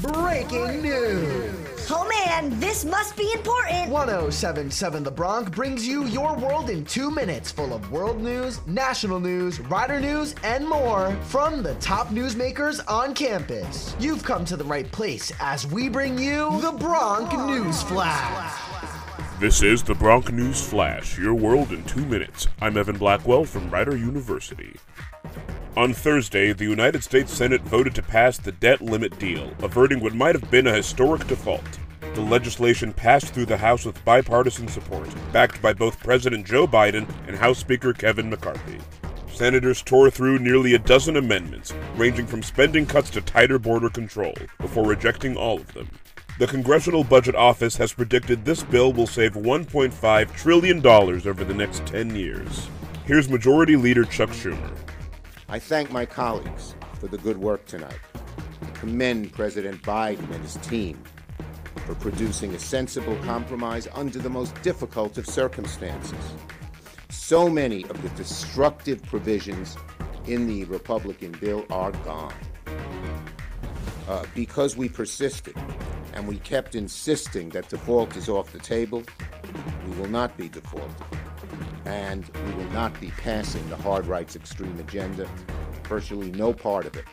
Breaking news. Oh man, this must be important. 1077 The Bronc brings you your world in two minutes, full of world news, national news, rider news, and more from the top newsmakers on campus. You've come to the right place as we bring you the Bronc News Flash. This is the Bronc News Flash, your world in two minutes. I'm Evan Blackwell from Rider University. On Thursday, the United States Senate voted to pass the debt limit deal, averting what might have been a historic default. The legislation passed through the House with bipartisan support, backed by both President Joe Biden and House Speaker Kevin McCarthy. Senators tore through nearly a dozen amendments, ranging from spending cuts to tighter border control, before rejecting all of them. The Congressional Budget Office has predicted this bill will save $1.5 trillion over the next 10 years. Here's Majority Leader Chuck Schumer. I thank my colleagues for the good work tonight. I commend President Biden and his team for producing a sensible compromise under the most difficult of circumstances. So many of the destructive provisions in the Republican bill are gone. Uh, because we persisted and we kept insisting that default is off the table, we will not be defaulted and we will not be passing the hard rights extreme agenda. Virtually no part of it.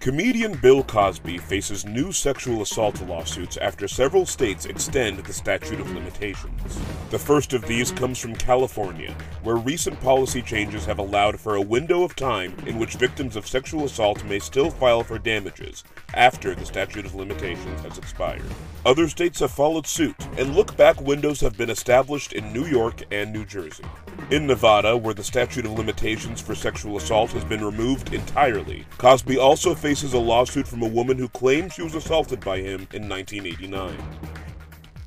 Comedian Bill Cosby faces new sexual assault lawsuits after several states extend the statute of limitations. The first of these comes from California, where recent policy changes have allowed for a window of time in which victims of sexual assault may still file for damages after the statute of limitations has expired. Other states have followed suit, and look back windows have been established in New York and New Jersey. In Nevada, where the statute of limitations for sexual assault has been removed entirely, Cosby also faces a lawsuit from a woman who claims she was assaulted by him in 1989.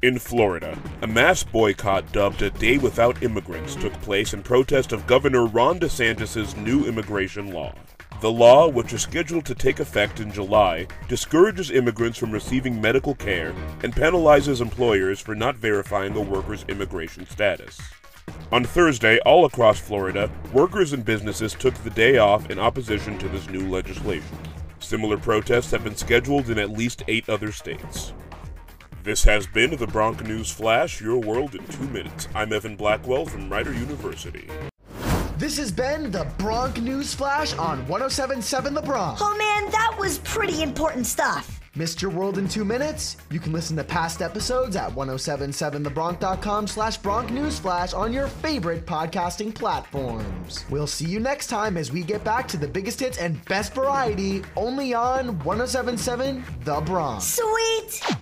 In Florida, a mass boycott dubbed a Day Without Immigrants took place in protest of Governor Ron DeSantis' new immigration law. The law, which is scheduled to take effect in July, discourages immigrants from receiving medical care and penalizes employers for not verifying a worker's immigration status. On Thursday, all across Florida, workers and businesses took the day off in opposition to this new legislation. Similar protests have been scheduled in at least eight other states. This has been the Bronc News Flash, your world in two minutes. I'm Evan Blackwell from Rider University. This has been the Bronc News Flash on 1077 The Bronc. Oh man, that was pretty important stuff. Missed your world in two minutes? You can listen to past episodes at 1077thebronc.com slash Bronc Newsflash on your favorite podcasting platforms. We'll see you next time as we get back to the biggest hits and best variety only on 1077 The Bronc. Sweet.